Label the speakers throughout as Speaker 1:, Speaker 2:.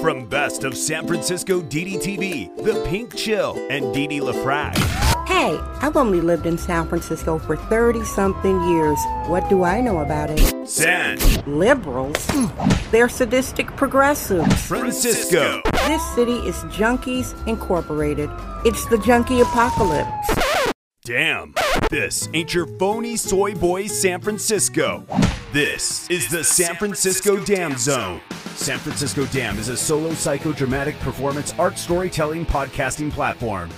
Speaker 1: From Best of San Francisco DDTV, The Pink Chill, and Dee LaFrac.
Speaker 2: Hey, I've only lived in San Francisco for 30 something years. What do I know about it?
Speaker 1: San
Speaker 2: Liberals? They're sadistic progressives.
Speaker 1: Francisco.
Speaker 2: This city is Junkies Incorporated. It's the junkie apocalypse.
Speaker 1: Damn. This ain't your phony soy boy San Francisco. This is the San Francisco Dam Zone. San Francisco Dam is a solo psychodramatic performance art storytelling podcasting platform.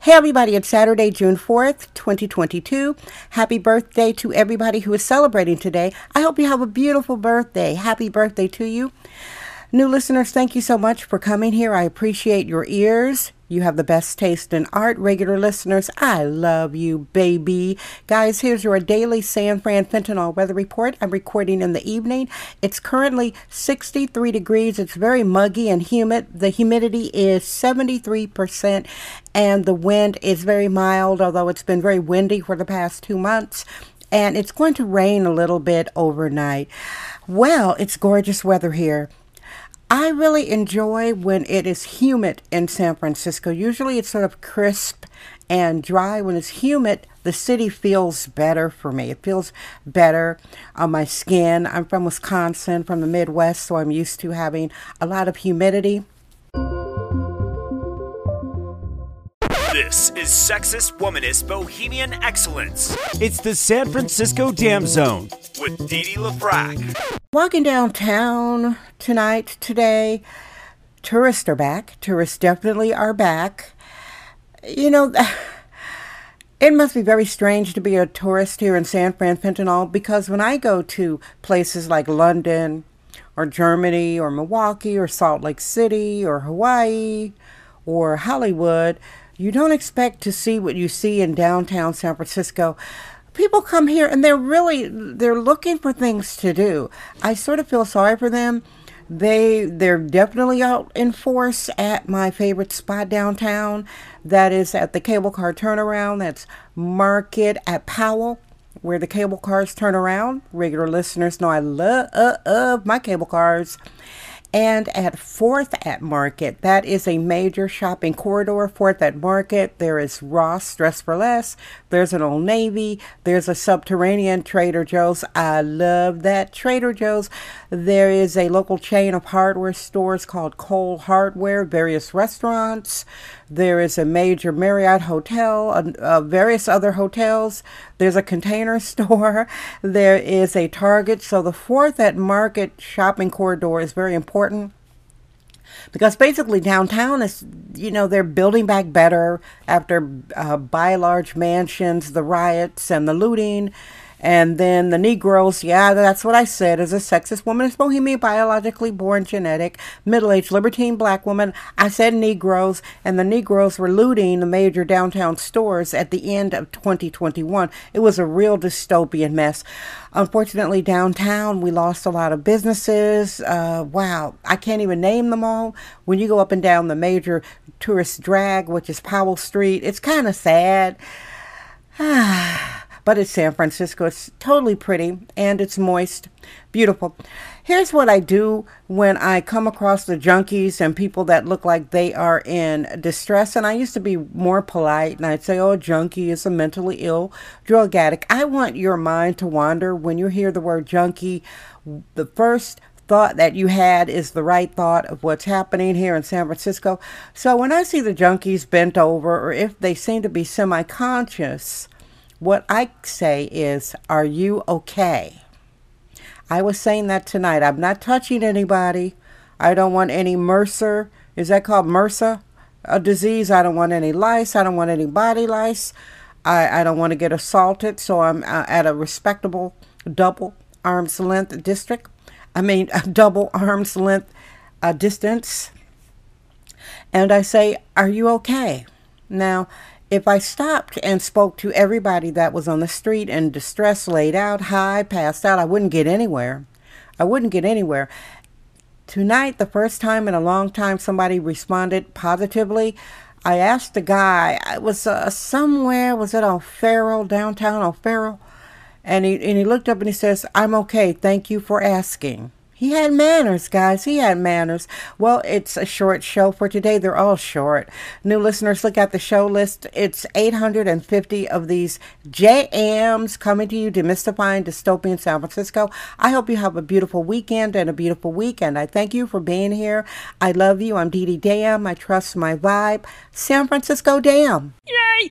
Speaker 2: Hey everybody, it's Saturday, June 4th, 2022. Happy birthday to everybody who is celebrating today. I hope you have a beautiful birthday. Happy birthday to you. New listeners, thank you so much for coming here. I appreciate your ears. You have the best taste in art. Regular listeners, I love you, baby. Guys, here's your daily San Fran fentanyl weather report. I'm recording in the evening. It's currently 63 degrees. It's very muggy and humid. The humidity is 73%, and the wind is very mild, although it's been very windy for the past two months. And it's going to rain a little bit overnight. Well, it's gorgeous weather here. I really enjoy when it is humid in San Francisco. Usually it's sort of crisp and dry. When it's humid, the city feels better for me. It feels better on my skin. I'm from Wisconsin, from the Midwest, so I'm used to having a lot of humidity.
Speaker 1: This is Sexist Womanist Bohemian Excellence. It's the San Francisco Dam Zone with Dee Dee LaFrac.
Speaker 2: Walking downtown tonight, today, tourists are back. Tourists definitely are back. You know, it must be very strange to be a tourist here in San Fran Fentanyl because when I go to places like London or Germany or Milwaukee or Salt Lake City or Hawaii or Hollywood, you don't expect to see what you see in downtown San Francisco. People come here and they're really they're looking for things to do. I sort of feel sorry for them. They they're definitely out in force at my favorite spot downtown. That is at the cable car turnaround. That's Market at Powell where the cable cars turn around. Regular listeners know I love uh, uh, my cable cars and at 4th at Market. That is a major shopping corridor. 4th at Market, there is Ross Dress for Less, there's an Old Navy, there's a subterranean Trader Joe's. I love that Trader Joe's. There is a local chain of hardware stores called Cole Hardware, various restaurants. There is a major Marriott hotel, uh, uh, various other hotels. There's a container store. There is a Target. So the fourth at Market shopping corridor is very important because basically downtown is you know they're building back better after uh, by large mansions the riots and the looting and then the Negroes, yeah, that's what I said, as a sexist woman, is bohemian, biologically born, genetic, middle aged, libertine black woman. I said Negroes, and the Negroes were looting the major downtown stores at the end of 2021. It was a real dystopian mess. Unfortunately, downtown, we lost a lot of businesses. Uh, wow, I can't even name them all. When you go up and down the major tourist drag, which is Powell Street, it's kind of sad. But it's San Francisco. It's totally pretty and it's moist, beautiful. Here's what I do when I come across the junkies and people that look like they are in distress. And I used to be more polite and I'd say, oh, junkie is a mentally ill drug addict. I want your mind to wander when you hear the word junkie. The first thought that you had is the right thought of what's happening here in San Francisco. So when I see the junkies bent over, or if they seem to be semi conscious, what I say is, Are you okay? I was saying that tonight. I'm not touching anybody. I don't want any MRSA. Is that called MRSA? A disease. I don't want any lice. I don't want any body lice. I, I don't want to get assaulted. So I'm uh, at a respectable double arm's length district. I mean, a double arm's length uh, distance. And I say, Are you okay? Now, if I stopped and spoke to everybody that was on the street in distress, laid out, high, passed out, I wouldn't get anywhere. I wouldn't get anywhere. Tonight, the first time in a long time somebody responded positively, I asked the guy, it was uh, somewhere, was it O'Farrell, downtown O'Farrell? And he, and he looked up and he says, I'm okay, thank you for asking. He had manners, guys. He had manners. Well, it's a short show for today. They're all short. New listeners, look at the show list. It's 850 of these JMs coming to you, demystifying dystopian San Francisco. I hope you have a beautiful weekend and a beautiful weekend. I thank you for being here. I love you. I'm Dee Dee Dam. I trust my vibe. San Francisco Dam.
Speaker 1: Yay!